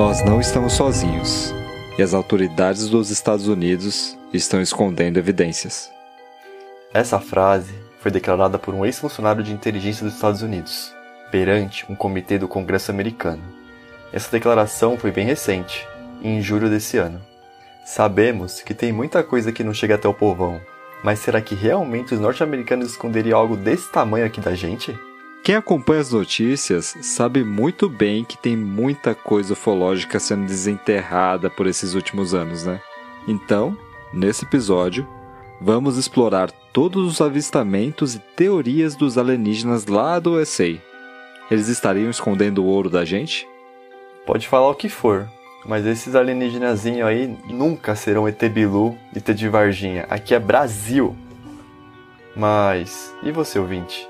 Nós não estamos sozinhos e as autoridades dos Estados Unidos estão escondendo evidências. Essa frase foi declarada por um ex-funcionário de inteligência dos Estados Unidos, perante um comitê do Congresso americano. Essa declaração foi bem recente, em julho desse ano. Sabemos que tem muita coisa que não chega até o povão, mas será que realmente os norte-americanos esconderiam algo desse tamanho aqui da gente? Quem acompanha as notícias sabe muito bem que tem muita coisa ufológica sendo desenterrada por esses últimos anos, né? Então, nesse episódio, vamos explorar todos os avistamentos e teorias dos alienígenas lá do USA. Eles estariam escondendo o ouro da gente? Pode falar o que for, mas esses alienígenazinhos aí nunca serão ET Bilu e ET de Varginha. Aqui é Brasil. Mas, e você ouvinte?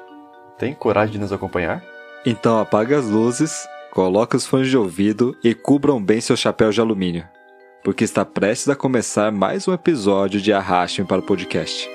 Tem coragem de nos acompanhar? Então apague as luzes, coloque os fones de ouvido e cubram bem seu chapéu de alumínio, porque está prestes a começar mais um episódio de Arrastem para o podcast.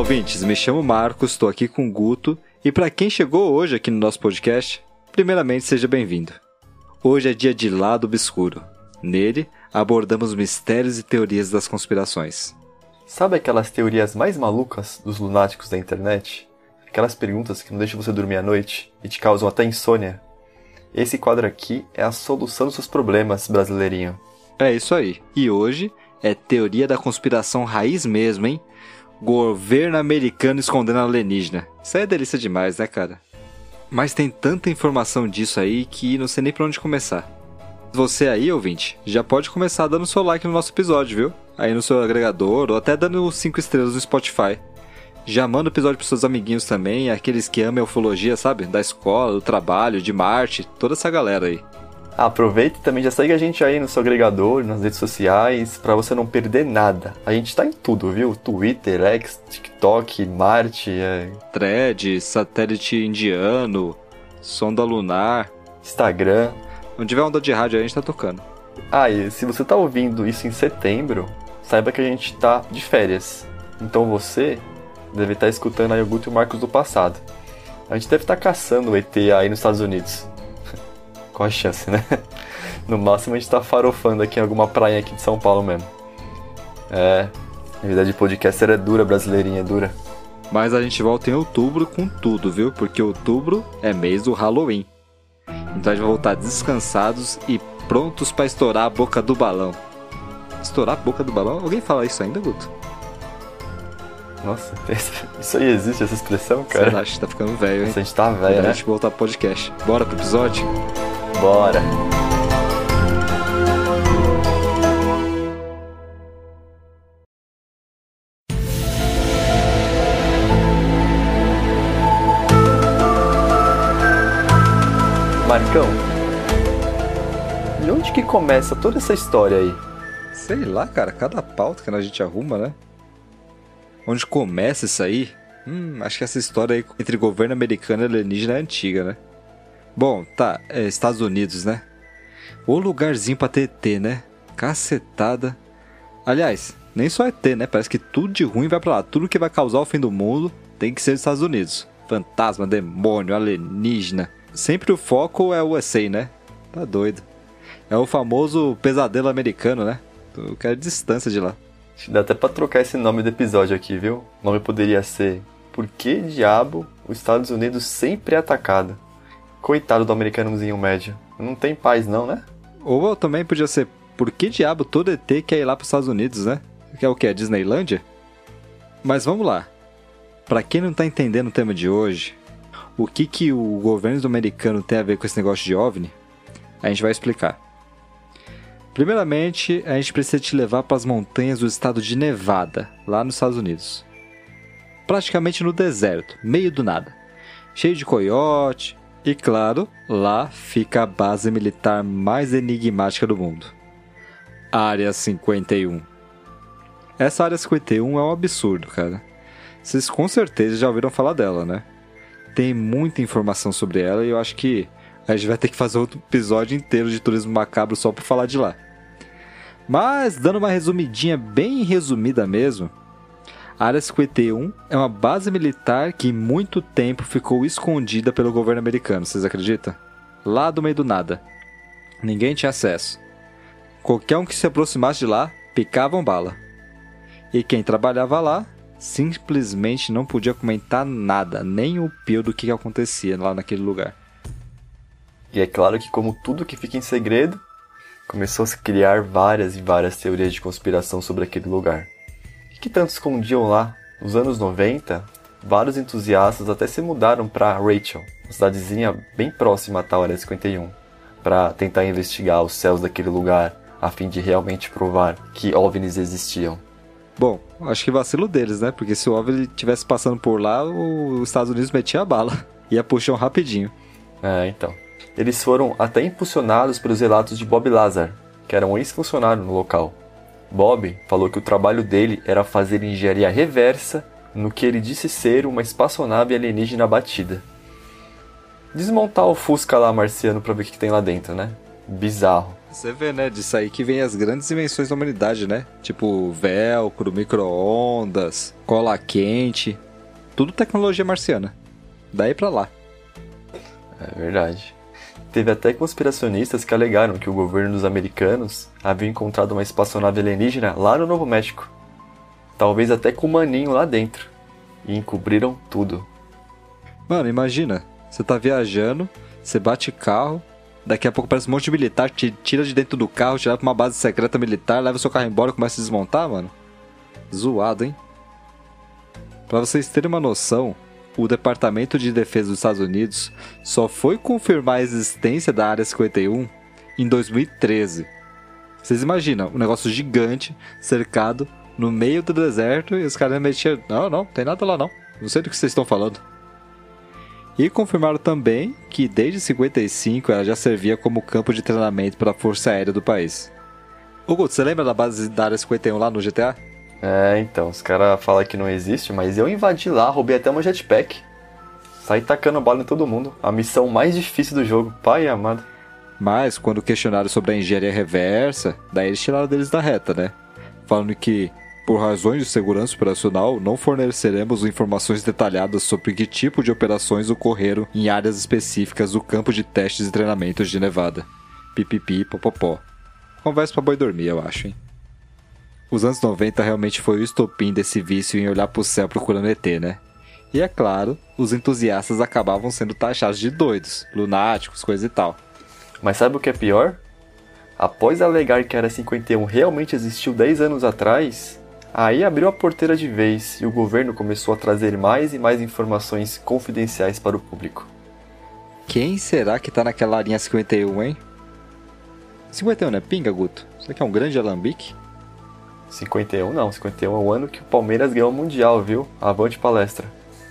Ouvintes. Me chamo Marcos, estou aqui com o Guto. E para quem chegou hoje aqui no nosso podcast, primeiramente seja bem-vindo. Hoje é dia de Lado Obscuro. Nele, abordamos mistérios e teorias das conspirações. Sabe aquelas teorias mais malucas dos lunáticos da internet? Aquelas perguntas que não deixam você dormir à noite e te causam até insônia? Esse quadro aqui é a solução dos seus problemas, brasileirinho. É isso aí. E hoje é teoria da conspiração raiz mesmo, hein? Governo americano escondendo alienígena. Isso aí é delícia demais, né, cara? Mas tem tanta informação disso aí que não sei nem pra onde começar. Você aí, ouvinte, já pode começar dando seu like no nosso episódio, viu? Aí no seu agregador ou até dando 5 estrelas no Spotify. Já manda o episódio pros seus amiguinhos também, aqueles que amam a ufologia, sabe? Da escola, do trabalho, de Marte, toda essa galera aí. Aproveita e também já segue a gente aí no seu agregador, nas redes sociais, para você não perder nada. A gente tá em tudo, viu? Twitter, X, TikTok, Marte, é... Thread, satélite indiano, sonda lunar, Instagram. Onde tiver onda de rádio aí, a gente tá tocando. Ah, e se você tá ouvindo isso em setembro, saiba que a gente tá de férias. Então você deve estar escutando aí o Guto e o Marcos do passado. A gente deve estar caçando o ET aí nos Estados Unidos. Qual a chance, né? No máximo a gente tá farofando aqui em alguma praia aqui de São Paulo mesmo. É, a vida de podcaster é dura, brasileirinha, é dura. Mas a gente volta em outubro com tudo, viu? Porque outubro é mês do Halloween. Então a gente vai voltar descansados e prontos para estourar a boca do balão. Estourar a boca do balão? Alguém fala isso ainda, Guto? Nossa, isso aí existe, essa expressão, cara? Acho que tá ficando velho, hein? Nossa, a gente tá velho, né? a gente voltar pro podcast. Bora pro episódio? Bora. Marcão, de onde que começa toda essa história aí? Sei lá, cara, cada pauta que a gente arruma, né? Onde começa isso aí? Hum, acho que essa história aí entre governo americano e alienígena é antiga, né? Bom, tá, é Estados Unidos, né? O lugarzinho pra ter ET, né? Cacetada. Aliás, nem só ET, né? Parece que tudo de ruim vai pra lá. Tudo que vai causar o fim do mundo tem que ser dos Estados Unidos. Fantasma, demônio, alienígena. Sempre o foco é o USA, né? Tá doido. É o famoso pesadelo americano, né? Eu quero distância de lá. Dá até pra trocar esse nome do episódio aqui, viu? O nome poderia ser Por que diabo os Estados Unidos sempre é atacado? Coitado do americanozinho médio. Não tem paz não, né? Ou também podia ser Por que diabo todo ET quer ir lá pros Estados Unidos, né? Que é o que? A Disneylândia? Mas vamos lá. Pra quem não tá entendendo o tema de hoje, o que, que o governo americano tem a ver com esse negócio de OVNI, a gente vai explicar. Primeiramente, a gente precisa te levar para as montanhas do estado de Nevada, lá nos Estados Unidos. Praticamente no deserto, meio do nada. cheio de coiote. E claro, lá fica a base militar mais enigmática do mundo. Área 51. Essa Área 51 é um absurdo, cara. Vocês com certeza já ouviram falar dela, né? Tem muita informação sobre ela e eu acho que a gente vai ter que fazer outro episódio inteiro de turismo macabro só para falar de lá. Mas, dando uma resumidinha bem resumida mesmo, Área 51 é uma base militar que muito tempo ficou escondida pelo governo americano, vocês acreditam? Lá do meio do nada. Ninguém tinha acesso. Qualquer um que se aproximasse de lá, picavam bala. E quem trabalhava lá simplesmente não podia comentar nada, nem o pio do que acontecia lá naquele lugar. E é claro que, como tudo que fica em segredo, começou a se criar várias e várias teorias de conspiração sobre aquele lugar que tanto escondiam lá? Nos anos 90, vários entusiastas até se mudaram para Rachel, uma cidadezinha bem próxima à tal Área 51, para tentar investigar os céus daquele lugar, a fim de realmente provar que OVNIs existiam. Bom, acho que vacilo deles, né? Porque se o OVNI estivesse passando por lá, os Estados Unidos metia a bala. Ia puxar rapidinho. É, então. Eles foram até impulsionados pelos relatos de Bob Lazar, que era um ex-funcionário no local. Bob falou que o trabalho dele era fazer engenharia reversa no que ele disse ser uma espaçonave alienígena batida. Desmontar o Fusca lá marciano pra ver o que, tem lá dentro, né? Bizarro. Você vê, né? Disso aí que vem as grandes invenções da humanidade, né? Tipo velcro, micro-ondas, cola quente. Tudo tecnologia marciana. Daí pra lá. É verdade. Teve até conspiracionistas que alegaram que o governo dos americanos havia encontrado uma espaçonave alienígena lá no Novo México. Talvez até com um maninho lá dentro. E encobriram tudo. Mano, imagina. Você tá viajando, você bate carro, daqui a pouco parece um monte de militar, te tira de dentro do carro, te leva pra uma base secreta militar, leva seu carro embora e começa a desmontar, mano. Zoado, hein? Pra vocês terem uma noção, o Departamento de Defesa dos Estados Unidos só foi confirmar a existência da Área 51 em 2013. Vocês imaginam, um negócio gigante, cercado, no meio do deserto, e os caras metiam. Não, não, tem nada lá não. Não sei do que vocês estão falando. E confirmaram também que desde 55 ela já servia como campo de treinamento para a Força Aérea do país. Hugo, você lembra da base da Área 51 lá no GTA? É, então, os caras falam que não existe, mas eu invadi lá, roubei até uma jetpack. Saí tacando bola em todo mundo. A missão mais difícil do jogo, pai amado. Mas, quando questionaram sobre a engenharia reversa, daí eles tiraram deles da reta, né? Falando que, por razões de segurança operacional, não forneceremos informações detalhadas sobre que tipo de operações ocorreram em áreas específicas do campo de testes e treinamentos de Nevada. Pipipi, popopó. Conversa pra boi dormir, eu acho, hein? Os anos 90 realmente foi o estopim desse vício em olhar pro céu procurando ET, né? E é claro, os entusiastas acabavam sendo taxados de doidos, lunáticos, coisa e tal. Mas sabe o que é pior? Após alegar que a Área 51 realmente existiu 10 anos atrás, aí abriu a porteira de vez e o governo começou a trazer mais e mais informações confidenciais para o público. Quem será que tá naquela linha 51, hein? 51 é pinga, Guto? Isso aqui é um grande alambique? 51 não, 51 é o ano que o Palmeiras ganhou o Mundial, viu? Avante palestra.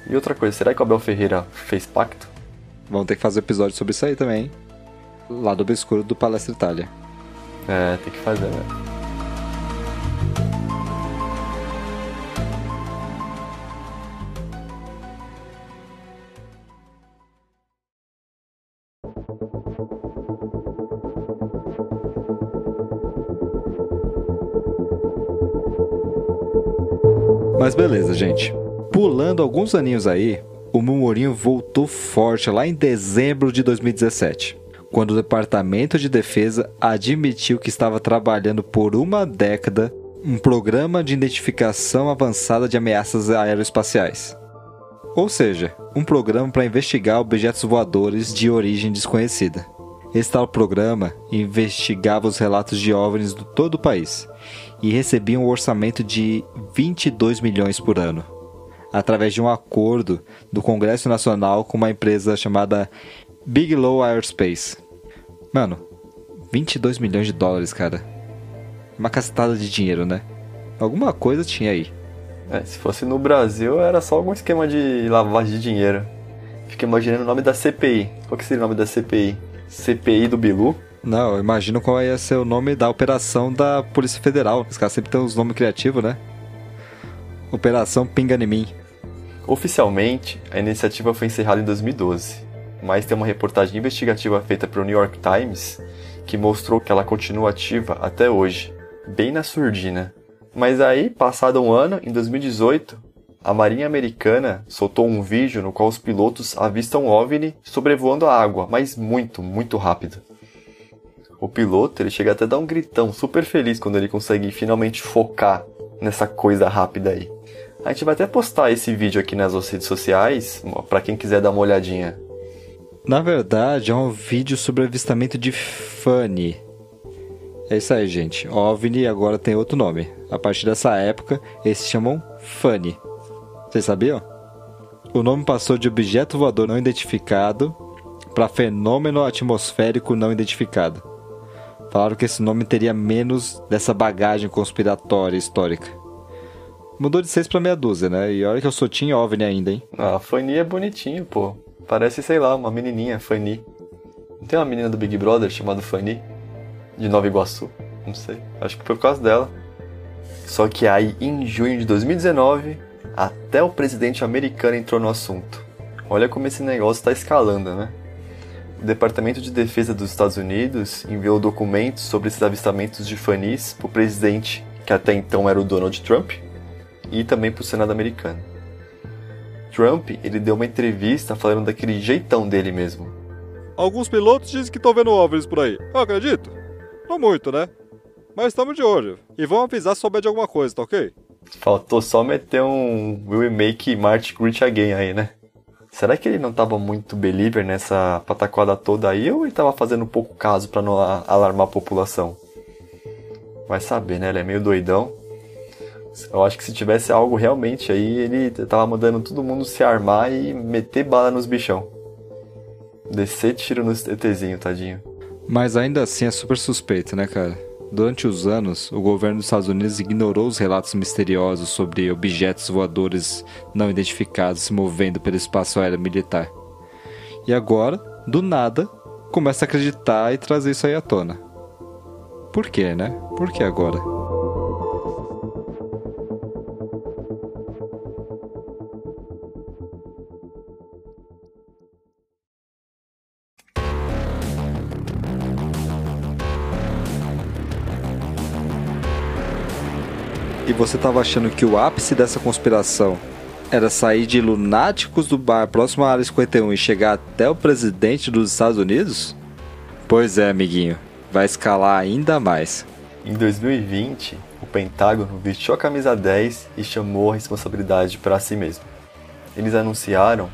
E outra coisa, será que o Abel Ferreira fez pacto? Vamos ter que fazer episódio sobre isso aí também, hein? Lado obscuro do Palestra Itália. É, tem que fazer, né? Mas beleza, gente. Pulando alguns aninhos aí, o murmurinho voltou forte lá em dezembro de 2017, quando o Departamento de Defesa admitiu que estava trabalhando por uma década um programa de identificação avançada de ameaças aeroespaciais. Ou seja, um programa para investigar objetos voadores de origem desconhecida. Esse tal programa investigava os relatos de OVNIs de todo o país e recebia um orçamento de 22 milhões por ano, através de um acordo do Congresso Nacional com uma empresa chamada Bigelow Aerospace. Mano, 22 milhões de dólares, cara. Uma cacetada de dinheiro, né? Alguma coisa tinha aí. É, se fosse no Brasil, era só algum esquema de lavagem de dinheiro. Fiquei imaginando o nome da CPI. Qual que seria o nome da CPI? CPI do Bilu? Não, eu imagino qual ia ser o nome da operação da Polícia Federal. Os caras sempre têm uns nomes criativos, né? Operação Pinga em mim. Oficialmente, a iniciativa foi encerrada em 2012, mas tem uma reportagem investigativa feita para o New York Times que mostrou que ela continua ativa até hoje, bem na surdina. Mas aí, passado um ano, em 2018, a Marinha Americana soltou um vídeo no qual os pilotos avistam OVNI sobrevoando a água, mas muito, muito rápido. O piloto ele chega até a dar um gritão super feliz quando ele consegue finalmente focar nessa coisa rápida aí. A gente vai até postar esse vídeo aqui nas redes sociais, para quem quiser dar uma olhadinha. Na verdade, é um vídeo sobre avistamento de Fanny. É isso aí, gente. OVNI agora tem outro nome. A partir dessa época, eles se chamam Fanny. Vocês sabiam? O nome passou de objeto voador não identificado para fenômeno atmosférico não identificado. Falaram que esse nome teria menos dessa bagagem conspiratória histórica. Mudou de seis para meia dúzia, né? E olha que eu sou Team OVNI ainda, hein? Ah, a Fanny é bonitinho, pô. Parece, sei lá, uma menininha, Fanny. Não tem uma menina do Big Brother chamada Fanny? De Nova Iguaçu? Não sei. Acho que foi por causa dela. Só que aí, em junho de 2019, até o presidente americano entrou no assunto. Olha como esse negócio está escalando, né? O Departamento de Defesa dos Estados Unidos enviou documentos sobre esses avistamentos de Fanny's para o presidente, que até então era o Donald Trump, e também para o Senado americano. Trump ele deu uma entrevista falando daquele jeitão dele mesmo. Alguns pilotos dizem que estão vendo OVNIs por aí. Eu acredito. Não muito, né? Mas estamos de olho. E vão avisar se souber de alguma coisa, tá ok? Faltou só meter um Will Make March Great Again aí, né? Será que ele não tava muito believer nessa pataquada toda aí ou ele tava fazendo pouco caso para não alarmar a população? Vai saber, né? Ele é meio doidão. Eu acho que se tivesse algo realmente aí, ele tava mandando todo mundo se armar e meter bala nos bichão. Descer tiro nos ETzinho, tadinho. Mas ainda assim é super suspeito, né, cara? Durante os anos, o governo dos Estados Unidos ignorou os relatos misteriosos sobre objetos voadores não identificados se movendo pelo espaço aéreo militar. E agora, do nada, começa a acreditar e trazer isso aí à tona. Por quê, né? Por que agora? E você estava achando que o ápice dessa conspiração era sair de lunáticos do bar próximo à área 51 e chegar até o presidente dos Estados Unidos? Pois é, amiguinho, vai escalar ainda mais. Em 2020, o Pentágono vestiu a camisa 10 e chamou a responsabilidade para si mesmo. Eles anunciaram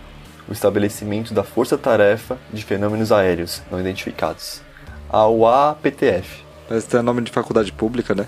o estabelecimento da Força Tarefa de Fenômenos Aéreos Não Identificados, a UAPTF. Parece ter nome de faculdade pública, né?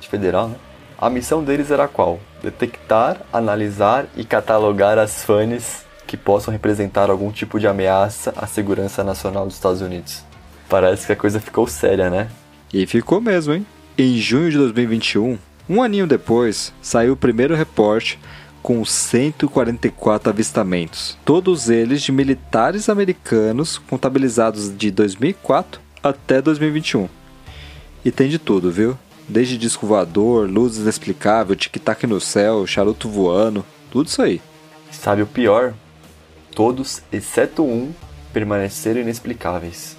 De federal, né? A missão deles era qual? Detectar, analisar e catalogar as FANES que possam representar algum tipo de ameaça à segurança nacional dos Estados Unidos. Parece que a coisa ficou séria, né? E ficou mesmo, hein? Em junho de 2021, um aninho depois, saiu o primeiro reporte com 144 avistamentos, todos eles de militares americanos contabilizados de 2004 até 2021. E tem de tudo, viu? Desde disco voador, luzes inexplicável, tic-tac no céu, charuto voando, tudo isso aí. Sabe o pior? Todos, exceto um, permaneceram inexplicáveis.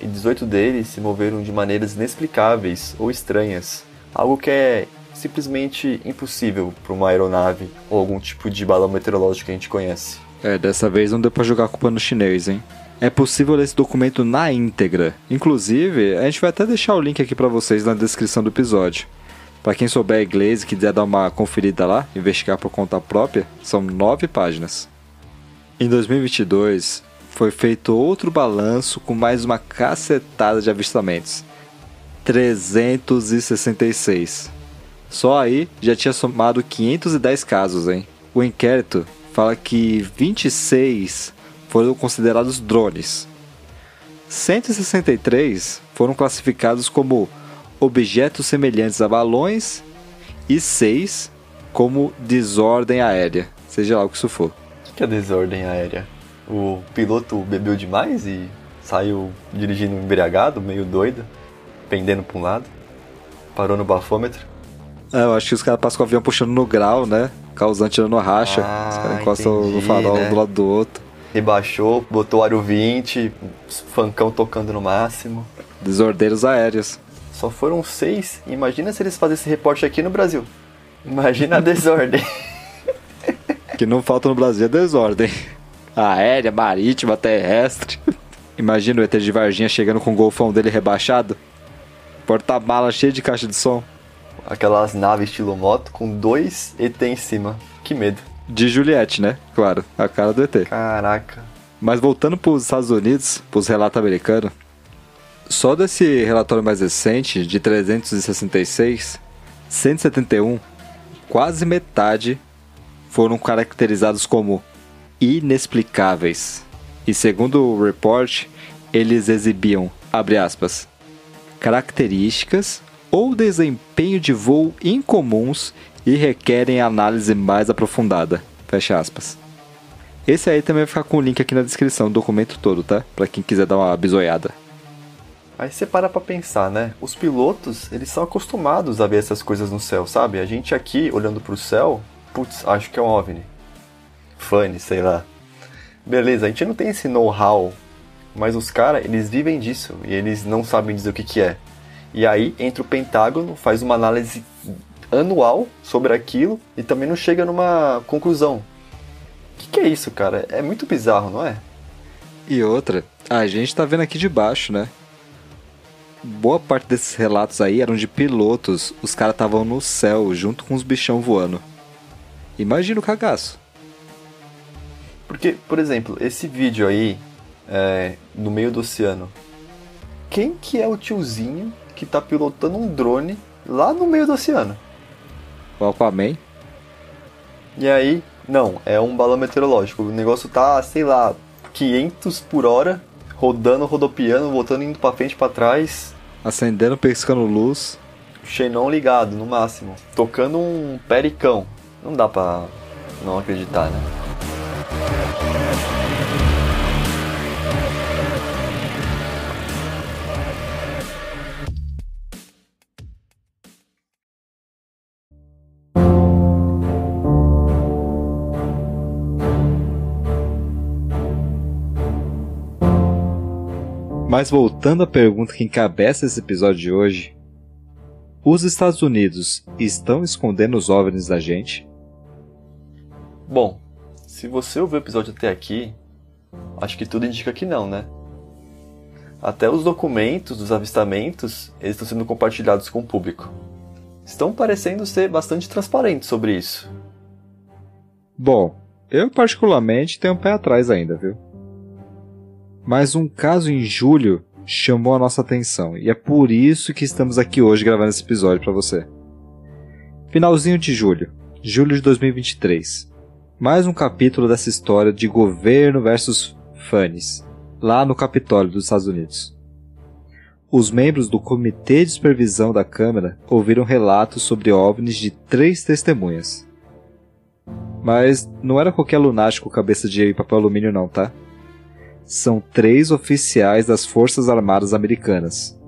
E 18 deles se moveram de maneiras inexplicáveis ou estranhas. Algo que é simplesmente impossível para uma aeronave ou algum tipo de balão meteorológico que a gente conhece. É, dessa vez não deu pra jogar a culpa no chinês, hein? É possível ler esse documento na íntegra. Inclusive, a gente vai até deixar o link aqui para vocês na descrição do episódio. Para quem souber inglês e quiser dar uma conferida lá, investigar por conta própria, são nove páginas. Em 2022, foi feito outro balanço com mais uma cacetada de avistamentos. 366. Só aí já tinha somado 510 casos, hein? O inquérito fala que 26 foram considerados drones. 163 foram classificados como objetos semelhantes a balões e 6 como desordem aérea, seja lá o que isso for. O que é desordem aérea? O piloto bebeu demais e saiu dirigindo embriagado, meio doido, pendendo para um lado. Parou no bafômetro. É, eu acho que os caras passam com o avião puxando no grau, né? Causante tirando racha. Ah, os caras encostam entendi, no farol né? do lado do outro. Rebaixou, botou aro 20, funkão tocando no máximo. Desordeiros aéreos. Só foram seis. Imagina se eles fazem esse reporte aqui no Brasil. Imagina a desordem. Que não falta no Brasil é desordem. Aérea, marítima, terrestre. Imagina o ET de Varginha chegando com o golfão dele rebaixado. Porta-mala cheio de caixa de som. Aquelas naves estilo moto com dois ET em cima. Que medo. De Juliette, né? Claro, a cara do ET. Caraca. Mas voltando para os Estados Unidos, para os relatos americanos, só desse relatório mais recente, de 366, 171, quase metade foram caracterizados como inexplicáveis. E segundo o report, eles exibiam, abre aspas, características ou desempenho de voo incomuns e requerem análise mais aprofundada. Fecha aspas. Esse aí também vai ficar com o link aqui na descrição do documento todo, tá? Pra quem quiser dar uma bisoiada. Aí você para pra pensar, né? Os pilotos, eles são acostumados a ver essas coisas no céu, sabe? A gente aqui, olhando pro céu, putz, acho que é um OVNI. Funny, sei lá. Beleza, a gente não tem esse know-how, mas os caras, eles vivem disso e eles não sabem dizer o que que é. E aí entra o Pentágono, faz uma análise anual sobre aquilo e também não chega numa conclusão. O que, que é isso, cara? É muito bizarro, não é? E outra, a gente tá vendo aqui de baixo, né? Boa parte desses relatos aí eram de pilotos. Os caras estavam no céu junto com os bichão voando. Imagina o cagaço. Porque, por exemplo, esse vídeo aí, é, no meio do oceano, quem que é o tiozinho que tá pilotando um drone lá no meio do oceano? O Aquaman. E aí, não, é um balão meteorológico. O negócio tá, sei lá, 500 por hora, rodando, rodopiando, voltando, indo pra frente, pra trás. Acendendo, piscando luz. Xenon ligado, no máximo. Tocando um pericão. Não dá pra não acreditar, né? Mas voltando à pergunta que encabeça esse episódio de hoje: Os Estados Unidos estão escondendo os OVNIs da gente? Bom, se você ouviu o episódio até aqui, acho que tudo indica que não, né? Até os documentos dos avistamentos eles estão sendo compartilhados com o público. Estão parecendo ser bastante transparentes sobre isso. Bom, eu particularmente tenho um pé atrás ainda, viu? Mas um caso em julho chamou a nossa atenção e é por isso que estamos aqui hoje gravando esse episódio para você. Finalzinho de julho, julho de 2023. Mais um capítulo dessa história de governo versus fãs, lá no Capitólio dos Estados Unidos. Os membros do Comitê de Supervisão da Câmara ouviram relatos sobre OVNIs de três testemunhas. Mas não era qualquer lunático cabeça de papel alumínio não, tá? São três oficiais das Forças Armadas Americanas.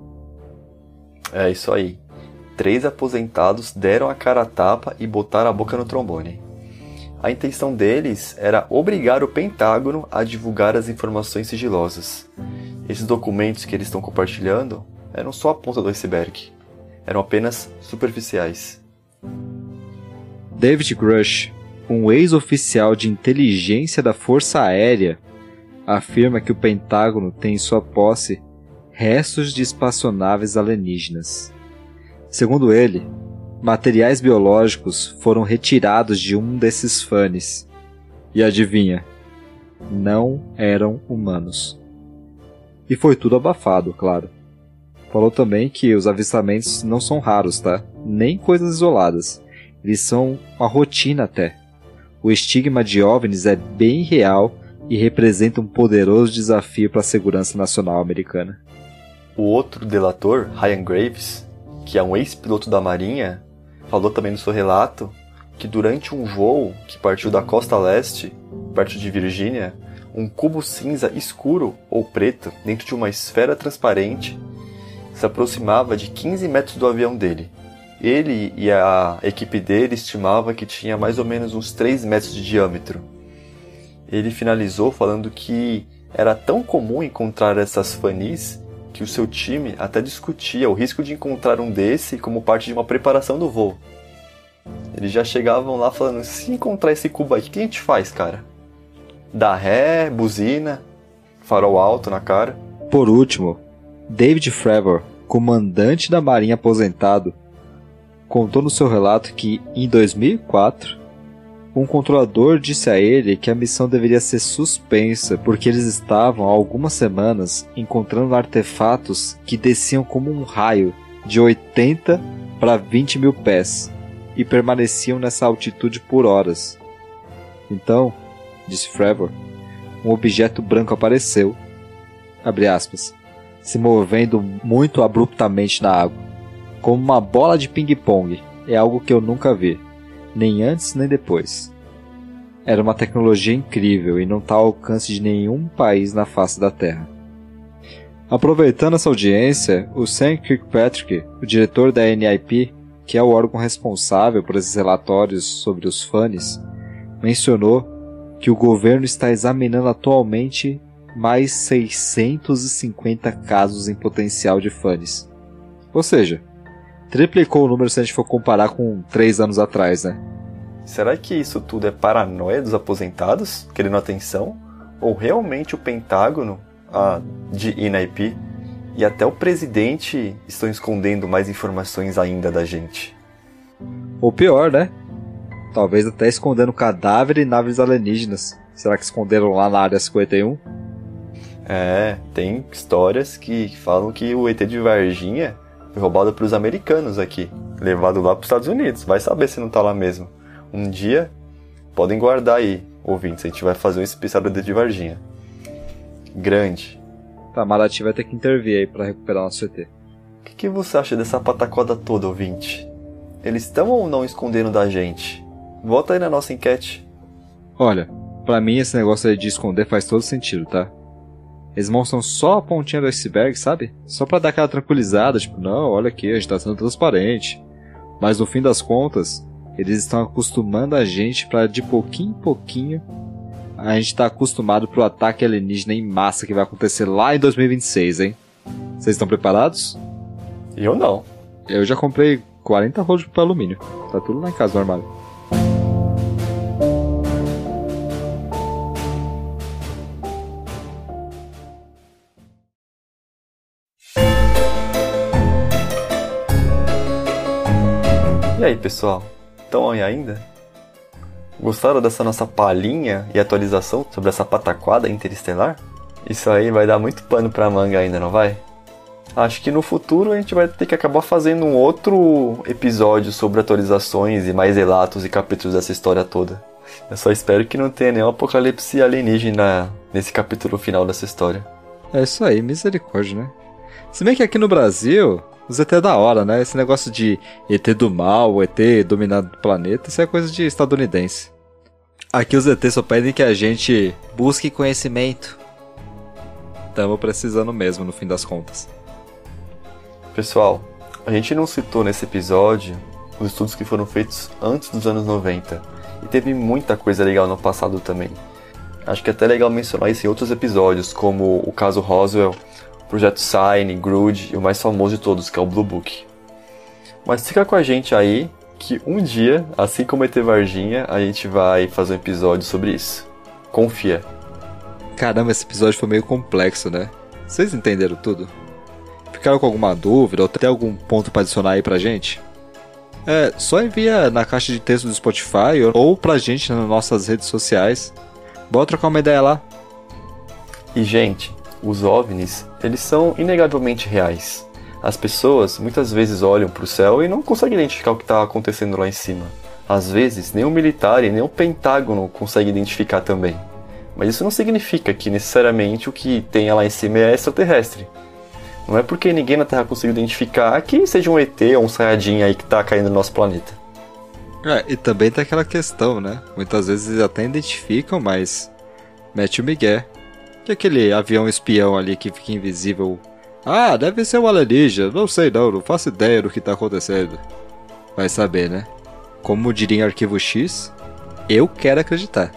É isso aí. Três aposentados deram a cara a tapa e botaram a boca no trombone. A intenção deles era obrigar o Pentágono a divulgar as informações sigilosas. Esses documentos que eles estão compartilhando eram só a ponta do iceberg. Eram apenas superficiais. David Grush, um ex-oficial de inteligência da Força Aérea, afirma que o Pentágono tem em sua posse restos de espaçonaves alienígenas. Segundo ele, materiais biológicos foram retirados de um desses fãs. E adivinha? Não eram humanos. E foi tudo abafado, claro. Falou também que os avistamentos não são raros, tá? Nem coisas isoladas. Eles são uma rotina até. O estigma de OVNIs é bem real e representa um poderoso desafio para a segurança nacional americana. O outro delator, Ryan Graves, que é um ex-piloto da Marinha, falou também no seu relato que durante um voo que partiu da costa leste, perto de Virgínia, um cubo cinza escuro ou preto dentro de uma esfera transparente se aproximava de 15 metros do avião dele. Ele e a equipe dele estimava que tinha mais ou menos uns 3 metros de diâmetro. Ele finalizou falando que era tão comum encontrar essas fanis que o seu time até discutia o risco de encontrar um desse como parte de uma preparação do voo. Eles já chegavam lá falando: se encontrar esse cubo aí, o que a gente faz, cara? Dá ré, buzina, farol alto na cara. Por último, David Fravor, comandante da Marinha aposentado, contou no seu relato que, em 2004, um controlador disse a ele que a missão deveria ser suspensa porque eles estavam há algumas semanas encontrando artefatos que desciam como um raio de 80 para 20 mil pés e permaneciam nessa altitude por horas. Então, disse Fravor, um objeto branco apareceu, aspas, se movendo muito abruptamente na água, como uma bola de ping-pong. É algo que eu nunca vi nem antes nem depois. Era uma tecnologia incrível e não está ao alcance de nenhum país na face da Terra. Aproveitando essa audiência, o Sam Kirkpatrick, o diretor da NIP, que é o órgão responsável por esses relatórios sobre os fãs, mencionou que o governo está examinando atualmente mais 650 casos em potencial de fãs. Ou seja, triplicou o número se a gente for comparar com três anos atrás, né? Será que isso tudo é paranoia dos aposentados, querendo atenção? Ou realmente o Pentágono, a de INAIP e até o presidente estão escondendo mais informações ainda da gente? Ou pior, né? Talvez até escondendo cadáver e naves alienígenas. Será que esconderam lá na área 51? É, tem histórias que falam que o ET de Varginha foi roubado pelos americanos aqui, levado lá para os Estados Unidos. Vai saber se não tá lá mesmo. Um dia, podem guardar aí, ouvintes, a gente vai fazer um especial do de Varginha. Grande. Tá, Maraty vai ter que intervir aí para recuperar nosso ET. O que, que você acha dessa patacoda toda, ouvinte? Eles estão ou não escondendo da gente? Volta aí na nossa enquete. Olha, para mim esse negócio aí de esconder faz todo sentido, tá? Eles mostram só a pontinha do iceberg, sabe? Só para dar aquela tranquilizada, tipo, não, olha aqui, a gente tá sendo transparente. Mas no fim das contas, eles estão acostumando a gente para de pouquinho em pouquinho a gente tá acostumado pro ataque alienígena em massa que vai acontecer lá em 2026, hein? Vocês estão preparados? Eu não. Eu já comprei 40 rolos de alumínio. Tá tudo lá em casa no armário. Pessoal? Estão aí ainda? Gostaram dessa nossa palhinha e atualização sobre essa pataquada interestelar? Isso aí vai dar muito pano pra manga ainda, não vai? Acho que no futuro a gente vai ter que acabar fazendo um outro episódio sobre atualizações e mais relatos e capítulos dessa história toda. Eu só espero que não tenha nenhum apocalipse alienígena nesse capítulo final dessa história. É isso aí, misericórdia, né? Se bem que aqui no Brasil, os ET é da hora, né? Esse negócio de ET do mal, ET dominado do planeta, isso é coisa de estadunidense. Aqui os ET só pedem que a gente busque conhecimento. Tamo precisando mesmo, no fim das contas. Pessoal, a gente não citou nesse episódio os estudos que foram feitos antes dos anos 90. E teve muita coisa legal no passado também. Acho que é até legal mencionar isso em outros episódios, como o caso Roswell, projeto Sign, Grood e o mais famoso de todos, que é o Blue Book. Mas fica com a gente aí, que um dia, assim como ET Varginha, a gente vai fazer um episódio sobre isso. Confia. Caramba, esse episódio foi meio complexo, né? Vocês entenderam tudo? Ficaram com alguma dúvida ou tem algum ponto para adicionar aí pra gente? É, só envia na caixa de texto do Spotify ou pra gente nas nossas redes sociais. Bora trocar uma ideia lá. E, gente, os OVNIs, eles são inegavelmente reais. As pessoas muitas vezes olham para o céu e não conseguem identificar o que está acontecendo lá em cima. Às vezes, nem o militar e nem o Pentágono conseguem identificar também. Mas isso não significa que necessariamente o que tem lá em cima é extraterrestre. Não é porque ninguém na Terra conseguiu identificar que seja um ET ou um Sayajin aí que está caindo no nosso planeta. É, e também tem aquela questão, né? Muitas vezes eles até identificam, mas mete o Miguel. Que aquele avião espião ali que fica invisível. Ah, deve ser um alienígena. Não sei não, não faço ideia do que tá acontecendo. Vai saber, né? Como diria em Arquivo X, eu quero acreditar.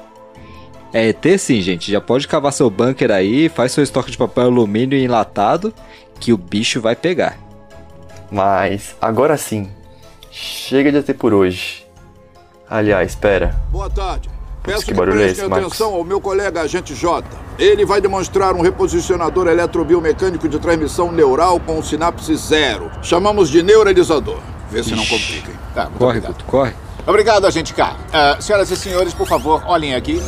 É ET sim, gente. Já pode cavar seu bunker aí, faz seu estoque de papel alumínio enlatado, que o bicho vai pegar. Mas, agora sim, chega de ET por hoje. Aliás, espera. Boa tarde. Peço que que, é prestem Marcos? atenção ao meu colega agente J. Ele vai demonstrar um reposicionador eletrobiomecânico de transmissão neural com sinapse zero. Chamamos de neuralizador. Vê se não Ixi. compliquem. Tá, Corre, obrigado. Guto, corre. Obrigado, agente K. Ah, senhoras e senhores, por favor, olhem aqui.